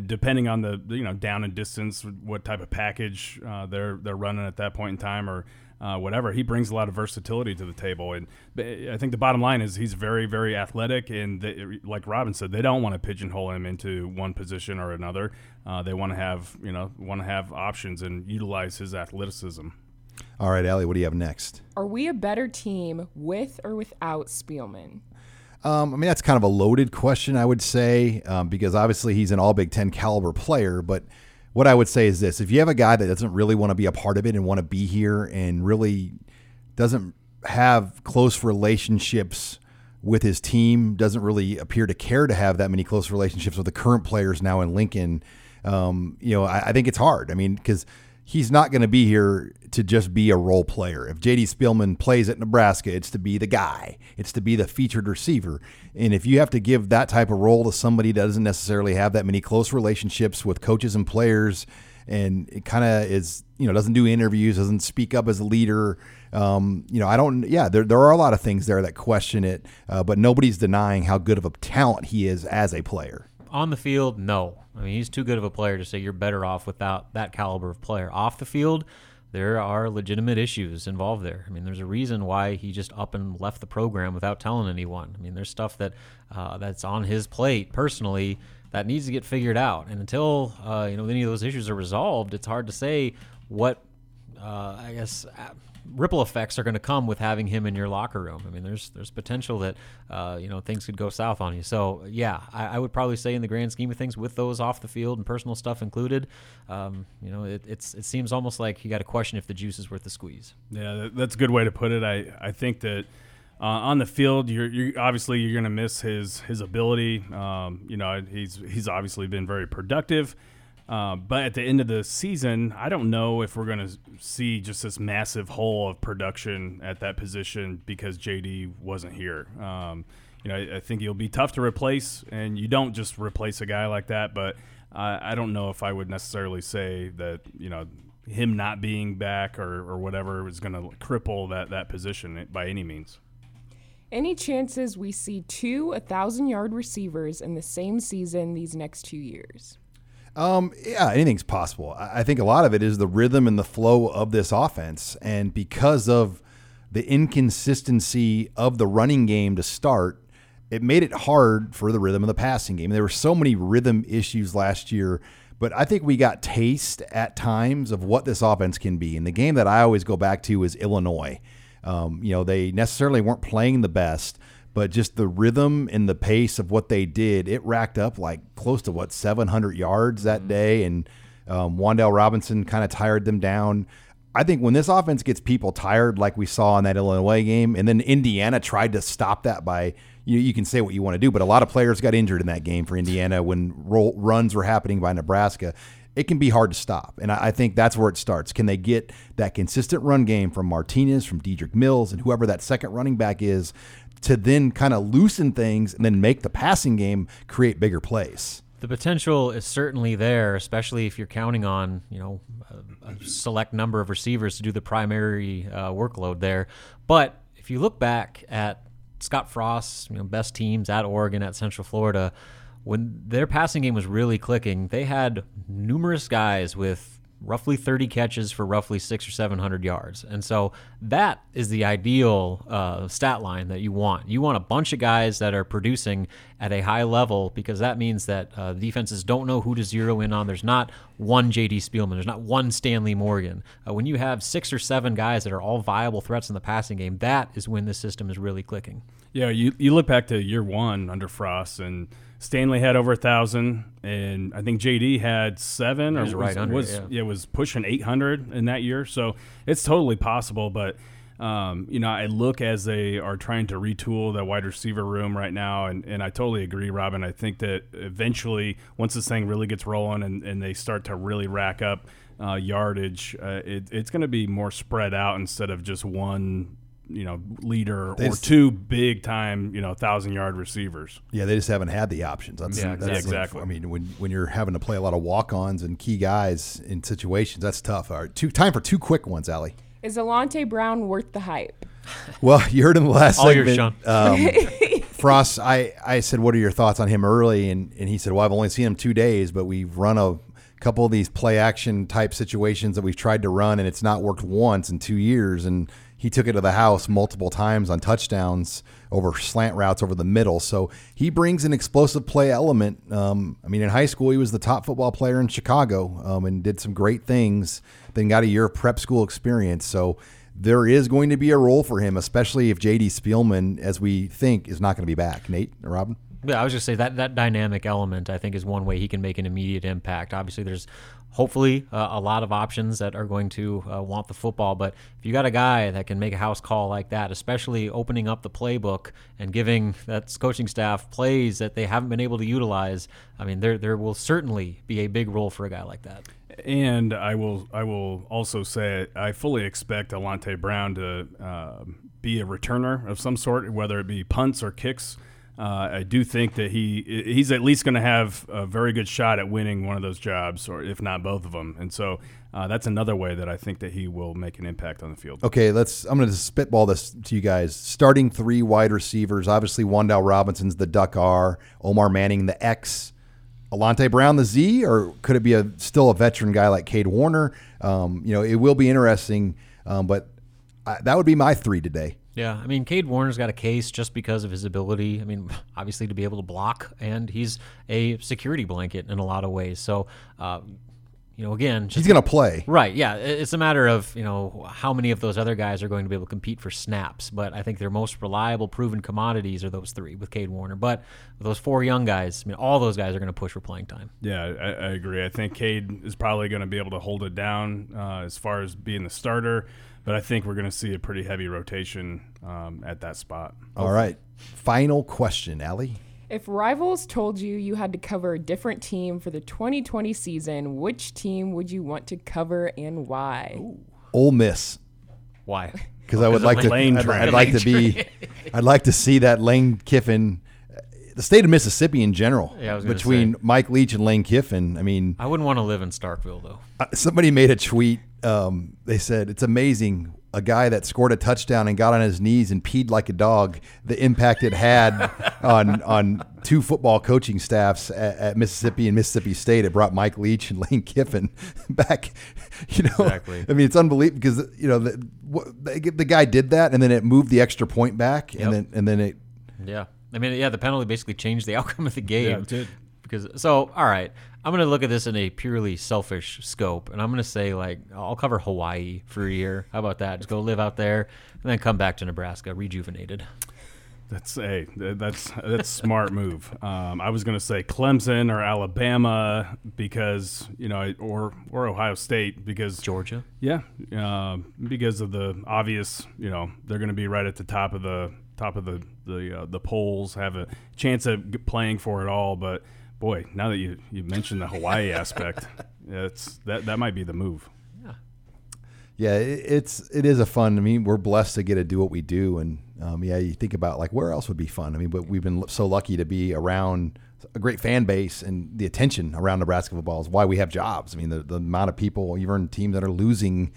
depending on the you know down and distance, what type of package uh, they're they're running at that point in time, or uh, whatever. He brings a lot of versatility to the table, and I think the bottom line is he's very, very athletic. And they, like Robin said, they don't want to pigeonhole him into one position or another. Uh, they want to have you know want to have options and utilize his athleticism. All right, Allie, what do you have next? Are we a better team with or without Spielman? Um, I mean, that's kind of a loaded question, I would say, um, because obviously he's an All Big Ten caliber player, but what I would say is this: if you have a guy that doesn't really want to be a part of it and want to be here and really doesn't have close relationships with his team, doesn't really appear to care to have that many close relationships with the current players now in Lincoln, um, you know, I, I think it's hard. I mean, because he's not going to be here to just be a role player. If JD Spielman plays at Nebraska, it's to be the guy, it's to be the featured receiver. And if you have to give that type of role to somebody that doesn't necessarily have that many close relationships with coaches and players and it kind of is you know doesn't do interviews, doesn't speak up as a leader. Um, you know, I don't. Yeah, there there are a lot of things there that question it, uh, but nobody's denying how good of a talent he is as a player. On the field, no. I mean, he's too good of a player to say you're better off without that caliber of player. Off the field, there are legitimate issues involved there. I mean, there's a reason why he just up and left the program without telling anyone. I mean, there's stuff that uh, that's on his plate personally that needs to get figured out. And until uh, you know any of those issues are resolved, it's hard to say what uh, I guess ripple effects are going to come with having him in your locker room. I mean, there's there's potential that uh, you know things could go south on you. So yeah, I, I, would probably say in the grand scheme of things, with those off the field and personal stuff included, um, you know, it, it's it seems almost like you got to question if the juice is worth the squeeze. Yeah, that's a good way to put it. I I think that. Uh, on the field, you're, you're obviously you're going to miss his his ability. Um, you know, he's he's obviously been very productive. Uh, but at the end of the season, I don't know if we're going to see just this massive hole of production at that position because JD wasn't here. Um, you know, I, I, think he'll be tough to replace, and you don't just replace a guy like that. But I, I don't know if I would necessarily say that you know him not being back or, or whatever is going to cripple that that position by any means. Any chances we see two 1,000 yard receivers in the same season these next two years? Um, yeah, anything's possible. I think a lot of it is the rhythm and the flow of this offense. And because of the inconsistency of the running game to start, it made it hard for the rhythm of the passing game. There were so many rhythm issues last year, but I think we got taste at times of what this offense can be. And the game that I always go back to is Illinois. Um, you know, they necessarily weren't playing the best, but just the rhythm and the pace of what they did, it racked up like close to what 700 yards that mm-hmm. day, and um, Wan'Dale Robinson kind of tired them down. I think when this offense gets people tired, like we saw in that Illinois game, and then Indiana tried to stop that by you, you can say what you want to do, but a lot of players got injured in that game for Indiana when roll, runs were happening by Nebraska. It can be hard to stop, and I, I think that's where it starts. Can they get that consistent run game from Martinez, from Dedrick Mills, and whoever that second running back is to then kind of loosen things and then make the passing game create bigger plays. The potential is certainly there, especially if you're counting on you know a, a select number of receivers to do the primary uh, workload there. But if you look back at Scott Frost's you know, best teams at Oregon, at Central Florida, when their passing game was really clicking, they had numerous guys with roughly 30 catches for roughly six or 700 yards. And so that is the ideal uh, stat line that you want. You want a bunch of guys that are producing at a high level because that means that uh, defenses don't know who to zero in on. There's not one J.D. Spielman, there's not one Stanley Morgan. Uh, when you have six or seven guys that are all viable threats in the passing game, that is when the system is really clicking. Yeah, you, you look back to year one under Frost and – Stanley had over a thousand, and I think JD had seven or was, right under, was yeah. yeah. was pushing eight hundred in that year. So it's totally possible. But um, you know, I look as they are trying to retool that wide receiver room right now, and, and I totally agree, Robin. I think that eventually, once this thing really gets rolling and, and they start to really rack up uh, yardage, uh, it, it's going to be more spread out instead of just one you know leader they or just, two big time you know thousand yard receivers. Yeah, they just haven't had the options. That's, yeah, that's exactly. I mean, when when you're having to play a lot of walk ons and key guys in situations, that's tough. All right, two time for two quick ones, Allie. Is Alante Brown worth the hype? Well, you heard in the last All segment. Sean. Um, Frost, I, I said, what are your thoughts on him early? And, and he said, well, I've only seen him two days, but we've run a couple of these play action type situations that we've tried to run, and it's not worked once in two years. And he took it to the house multiple times on touchdowns over slant routes over the middle. So he brings an explosive play element. Um, I mean, in high school, he was the top football player in Chicago um, and did some great things. Then got a year of prep school experience. So there is going to be a role for him, especially if J.D. Spielman, as we think, is not going to be back. Nate, Robin. Yeah, I was just say that that dynamic element I think is one way he can make an immediate impact. Obviously, there's hopefully uh, a lot of options that are going to uh, want the football. But if you got a guy that can make a house call like that, especially opening up the playbook and giving that coaching staff plays that they haven't been able to utilize, I mean, there there will certainly be a big role for a guy like that. And I will I will also say I fully expect Alante Brown to uh, be a returner of some sort, whether it be punts or kicks. Uh, I do think that he he's at least going to have a very good shot at winning one of those jobs, or if not both of them. And so uh, that's another way that I think that he will make an impact on the field. Okay, let's. I'm going to spitball this to you guys. Starting three wide receivers. Obviously, Wan'Dale Robinson's the Duck R, Omar Manning the X, Alante Brown the Z, or could it be a still a veteran guy like Cade Warner? Um, you know, it will be interesting, um, but I, that would be my three today. Yeah, I mean, Cade Warner's got a case just because of his ability. I mean, obviously to be able to block, and he's a security blanket in a lot of ways. So, uh, you know, again, he's going to play. Right. Yeah. It's a matter of, you know, how many of those other guys are going to be able to compete for snaps. But I think their most reliable, proven commodities are those three with Cade Warner. But those four young guys, I mean, all those guys are going to push for playing time. Yeah, I, I agree. I think Cade is probably going to be able to hold it down uh, as far as being the starter. But I think we're going to see a pretty heavy rotation um, at that spot. All right. Final question, Allie. If Rivals told you you had to cover a different team for the 2020 season, which team would you want to cover and why? Ooh. Ole Miss. Why? Because I would like to. I'd, I'd like to be. I'd like to see that Lane Kiffin the state of Mississippi in general. Yeah, between say. Mike Leach and Lane Kiffin. I mean, I wouldn't want to live in Starkville though. Uh, somebody made a tweet. Um, they said it's amazing a guy that scored a touchdown and got on his knees and peed like a dog. The impact it had on on two football coaching staffs at, at, Mississippi and Mississippi State. It brought Mike Leach and Lane Kiffin back. You know, exactly. I mean, it's unbelievable because you know the, the guy did that and then it moved the extra point back yep. and then and then it. Yeah. I mean, yeah, the penalty basically changed the outcome of the game. Yeah, it did. Because so, all right, I'm gonna look at this in a purely selfish scope, and I'm gonna say like I'll cover Hawaii for a year. How about that? Just go live out there, and then come back to Nebraska rejuvenated. That's a hey, that's that's smart move. Um, I was going to say Clemson or Alabama because you know, or or Ohio State because Georgia. Yeah, uh, because of the obvious. You know, they're going to be right at the top of the top of the the uh, the polls, have a chance of playing for it all. But boy, now that you you mentioned the Hawaii aspect, it's that that might be the move. Yeah, yeah, it's it is a fun. I mean, we're blessed to get to do what we do, and um, yeah, you think about like where else would be fun. I mean, but we've been so lucky to be around a great fan base and the attention around Nebraska football is why we have jobs. I mean, the, the amount of people, even teams that are losing,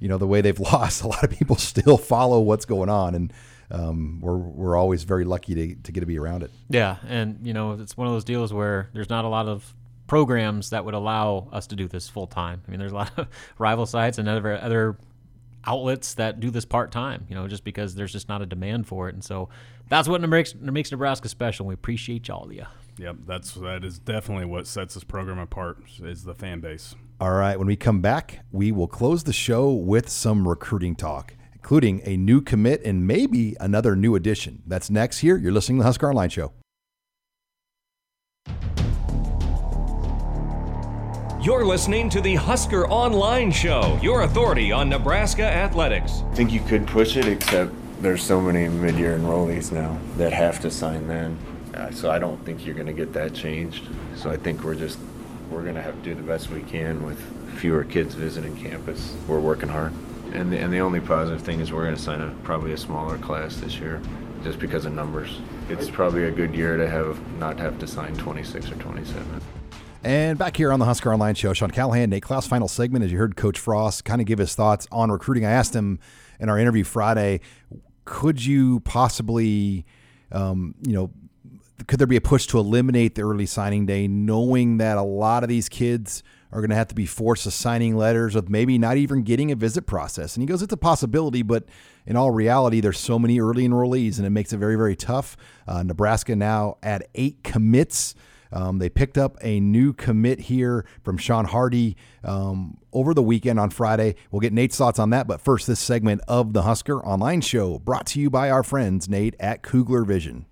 you know, the way they've lost, a lot of people still follow what's going on. And um, we're we're always very lucky to, to get to be around it. Yeah, and you know it's one of those deals where there's not a lot of programs that would allow us to do this full time. I mean, there's a lot of rival sites and other other outlets that do this part time. You know, just because there's just not a demand for it, and so that's what makes makes Nebraska special. We appreciate y'all of you. Yep, that's that is definitely what sets this program apart is the fan base. All right, when we come back, we will close the show with some recruiting talk including a new commit and maybe another new addition. That's next here. You're listening to the Husker Online Show. You're listening to the Husker Online Show, your authority on Nebraska athletics. I think you could push it, except there's so many mid-year enrollees now that have to sign then. Uh, so I don't think you're going to get that changed. So I think we're just we're going to have to do the best we can with fewer kids visiting campus. We're working hard and the, and the only positive thing is we're going to sign a probably a smaller class this year, just because of numbers. It's probably a good year to have not have to sign 26 or 27. And back here on the Husker Online Show, Sean Callahan, Nate Clouse, final segment. As you heard Coach Frost kind of give his thoughts on recruiting, I asked him in our interview Friday, could you possibly, um, you know, could there be a push to eliminate the early signing day, knowing that a lot of these kids are going to have to be forced to signing letters with maybe not even getting a visit process? And he goes, it's a possibility, but in all reality, there's so many early enrollees, and it makes it very, very tough. Uh, Nebraska now at eight commits. Um, they picked up a new commit here from Sean Hardy um, over the weekend on Friday. We'll get Nate's thoughts on that. But first, this segment of the Husker Online Show brought to you by our friends, Nate, at Kugler Vision.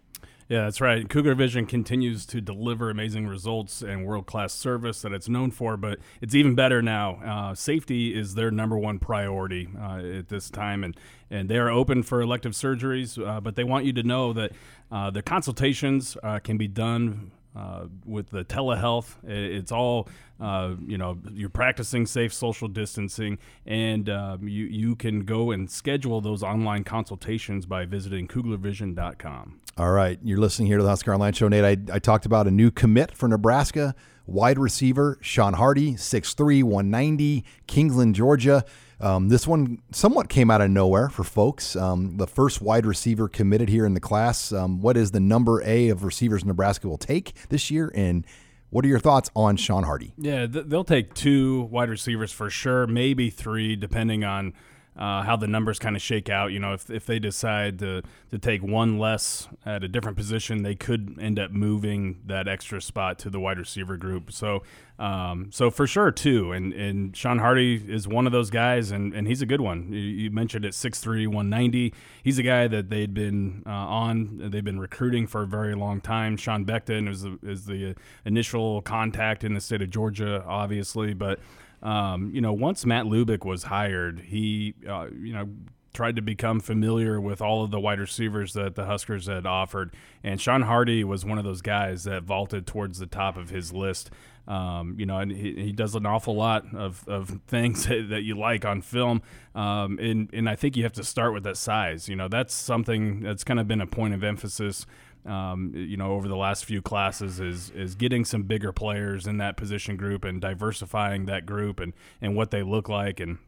Yeah, that's right. Kugler Vision continues to deliver amazing results and world class service that it's known for, but it's even better now. Uh, safety is their number one priority uh, at this time, and, and they are open for elective surgeries, uh, but they want you to know that uh, the consultations uh, can be done. Uh, with the telehealth, it's all you know. You're practicing safe social distancing, and you you can go and schedule those online consultations by visiting KuglerVision.com. All right, you're listening here to the Husker Online Show, Nate. I, I talked about a new commit for Nebraska, wide receiver Sean Hardy, 6'3", 190, Kingsland, Georgia. Um, this one somewhat came out of nowhere for folks. Um, the first wide receiver committed here in the class. Um, what is the number A of receivers Nebraska will take this year, and what are your thoughts on Sean Hardy? Yeah, th- they'll take two wide receivers for sure, maybe three, depending on uh, how the numbers kind of shake out. You know, if, if they decide to, to take one less at a different position, they could end up moving that extra spot to the wide receiver group. So, um, so for sure, too. And, and Sean Hardy is one of those guys, and, and he's a good one. You, you mentioned it 6'3, 190. He's a guy that they'd been uh, on, they've been recruiting for a very long time. Sean Beckton is the, is the initial contact in the state of Georgia, obviously, but um, you know, once Matt Lubick was hired, he, uh, you know, tried to become familiar with all of the wide receivers that the Huskers had offered. And Sean Hardy was one of those guys that vaulted towards the top of his list. Um, you know, and he, he, does an awful lot of, of things that, you like on film. Um, and, and I think you have to start with that size. You know, that's something that's kind of been a point of emphasis um, you know, over the last few classes is is getting some bigger players in that position group and diversifying that group and and what they look like and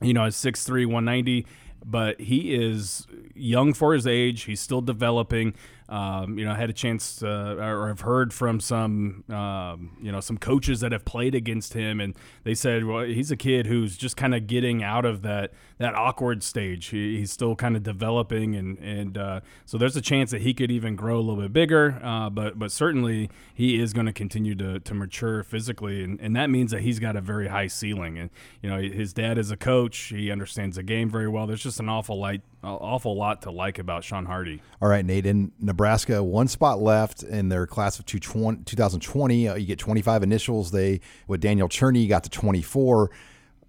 you know, at 6'3", 190, but he is young for his age. He's still developing. Um, you know, I had a chance to, or I've heard from some, um, you know, some coaches that have played against him, and they said, well, he's a kid who's just kind of getting out of that that awkward stage. He, he's still kind of developing, and and uh, so there's a chance that he could even grow a little bit bigger. Uh, but but certainly he is going to continue to to mature physically, and, and that means that he's got a very high ceiling. And you know, his dad is a coach; he understands the game very well. There's just an awful light, awful lot to like about Sean Hardy. All right, Nate. In Nebraska, one spot left in their class of 2020. Uh, you get 25 initials. They with Daniel Cherney got to 24.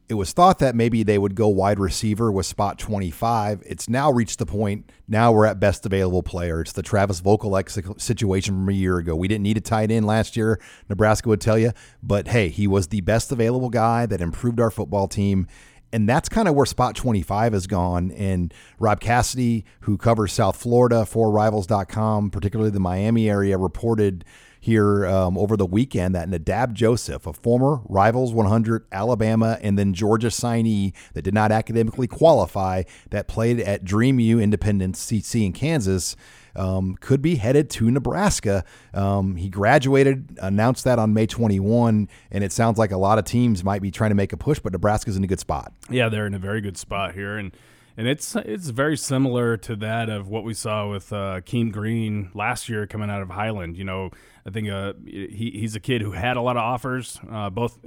It was thought that maybe they would go wide receiver with spot 25. It's now reached the point. Now we're at best available player. It's the Travis Vokolek situation from a year ago. We didn't need a tight end last year. Nebraska would tell you, but hey, he was the best available guy that improved our football team and that's kind of where spot 25 has gone. And Rob Cassidy, who covers South Florida for Rivals.com, particularly the Miami area, reported here um, over the weekend that Nadab Joseph, a former Rivals 100 Alabama and then Georgia signee that did not academically qualify, that played at Dream U Independence CC in Kansas, um, could be headed to Nebraska. Um, he graduated, announced that on May 21, and it sounds like a lot of teams might be trying to make a push, but Nebraska's in a good spot. Yeah, they're in a very good spot here, and and it's it's very similar to that of what we saw with uh, Keem Green last year coming out of Highland. You know, I think uh, he, he's a kid who had a lot of offers, uh, both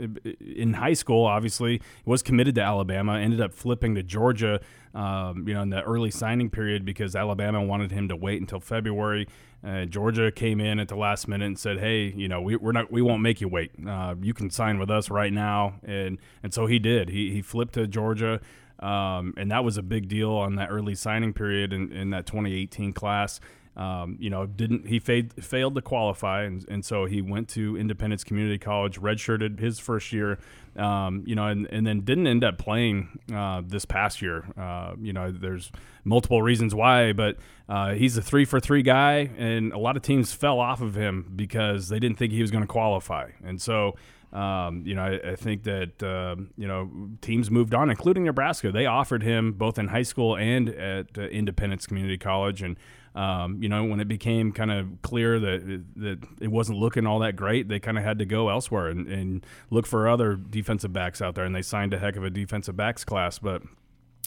in high school. Obviously, was committed to Alabama, ended up flipping to Georgia. Um, you know, in the early signing period because Alabama wanted him to wait until February. Uh, Georgia came in at the last minute and said, "Hey, you know, we, we're not, we won't make you wait. Uh, you can sign with us right now." And and so he did. He he flipped to Georgia. Um, and that was a big deal on that early signing period in, in that 2018 class. Um, you know, didn't he failed failed to qualify, and, and so he went to Independence Community College, redshirted his first year, um, you know, and, and then didn't end up playing uh, this past year. Uh, you know, there's multiple reasons why, but uh, he's a three for three guy, and a lot of teams fell off of him because they didn't think he was going to qualify, and so. Um, you know, I, I think that uh, you know teams moved on, including Nebraska. They offered him both in high school and at uh, Independence Community College, and um, you know, when it became kind of clear that that it wasn't looking all that great, they kind of had to go elsewhere and, and, look for other defensive backs out there. And they signed a heck of a defensive backs class. But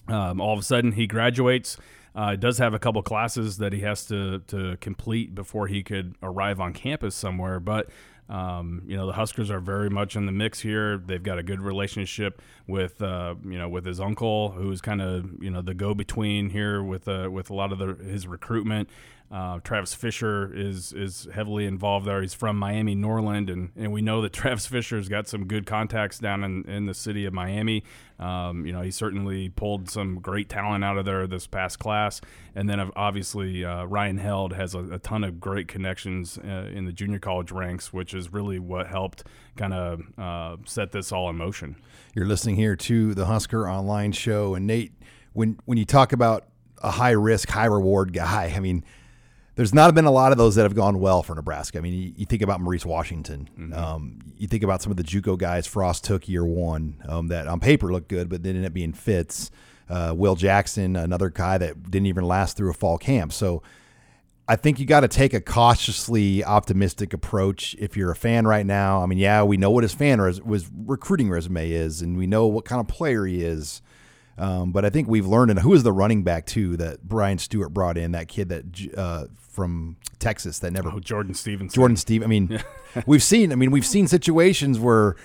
um, all of a sudden, he graduates. Uh, does have a couple classes that he has to to complete before he could arrive on campus somewhere, but um, you know, the Huskers are very much in the mix here. They've got a good relationship with, uh, you know, with his uncle, who's kind of, you know, the go-between here with uh, with a lot of the, his recruitment. Uh, Travis Fisher is is heavily involved there. He's from Miami Norland, and, and we know that Travis Fisher's got some good contacts down in, in the city of Miami. Um, you know, he certainly pulled some great talent out of there this past class. And then obviously uh, Ryan Held has a, a, ton of great connections uh, in the junior college ranks, which is really what helped kind of uh, set this all in motion. You're listening here to the Husker Online Show, and Nate, when when you talk about a high risk, high reward guy, I mean there's not been a lot of those that have gone well for Nebraska. I mean, you, you think about Maurice Washington. Mm-hmm. Um, you think about some of the JUCO guys Frost took year one um, that on paper looked good, but then ended up being fits. Uh, Will Jackson, another guy that didn't even last through a fall camp. So I think you got to take a cautiously optimistic approach if you're a fan right now. I mean, yeah, we know what his fan res- was recruiting resume is, and we know what kind of player he is. Um, but I think we've learned, and who is the running back too that Brian Stewart brought in? That kid that uh, from Texas that never oh, Jordan Stevens. Jordan Steve. I mean, we've seen. I mean, we've seen situations where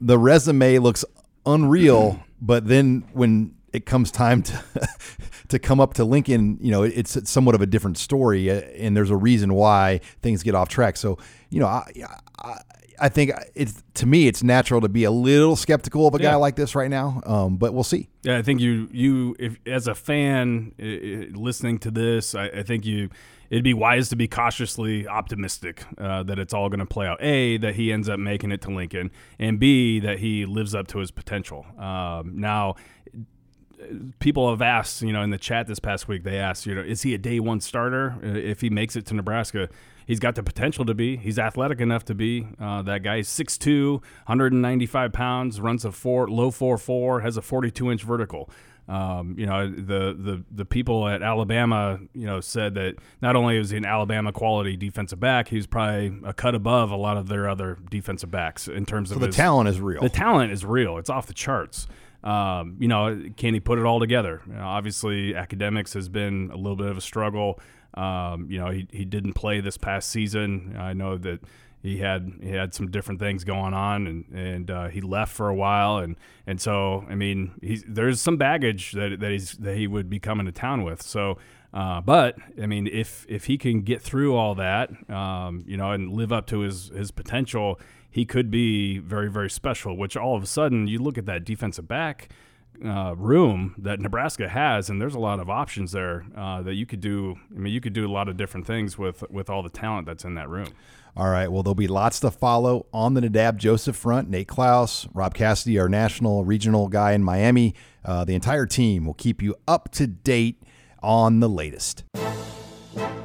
the resume looks unreal, but then when it comes time to to come up to Lincoln, you know, it's somewhat of a different story, uh, and there's a reason why things get off track. So, you know, I, I, think it's to me it's natural to be a little skeptical of a guy like this right now, um, but we'll see. Yeah, I think you you if as a fan uh, listening to this, I, I, think you it'd be wise to be cautiously optimistic uh, that it's all going to play out. A that he ends up making it to Lincoln, and B that he lives up to his potential. Um, now people have asked, you know, in the chat this past week, they asked, you know, is he a day one starter uh, if he makes it to Nebraska? He's got the potential to be. He's athletic enough to be. Uh, that guy's 6'2", 195 pounds, runs a four low four four, has a 42 inch vertical. Um, you know, the, the the people at Alabama, you know, said that not only was he an Alabama quality defensive back, he was probably a cut above a lot of their other defensive backs in terms so of the his, talent is real. The talent is real. It's off the charts. Um, you know, can he put it all together? You know, obviously, academics has been a little bit of a struggle. Um, you know, he, he didn't play this past season. I know that he had he had some different things going on, and and uh, he left for a while, and and so I mean, he's, there's some baggage that that he's that he would be coming to town with. So. Uh, but I mean, if if he can get through all that, um, you know, and live up to his his potential, he could be very, very special. Which all of a sudden, you look at that defensive back uh, room that Nebraska has, and there's a lot of options there uh, that you could do. I mean, you could do a lot of different things with with all the talent that's in that room. All right. Well, there'll be lots to follow on the Nadab Joseph front. Nate Clouse, Rob Cassidy, our national regional guy in Miami. Uh, the entire team will keep you up to date on the latest.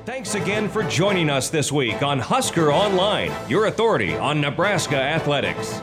Thanks again for joining us this week on Husker Online, your authority on Nebraska athletics.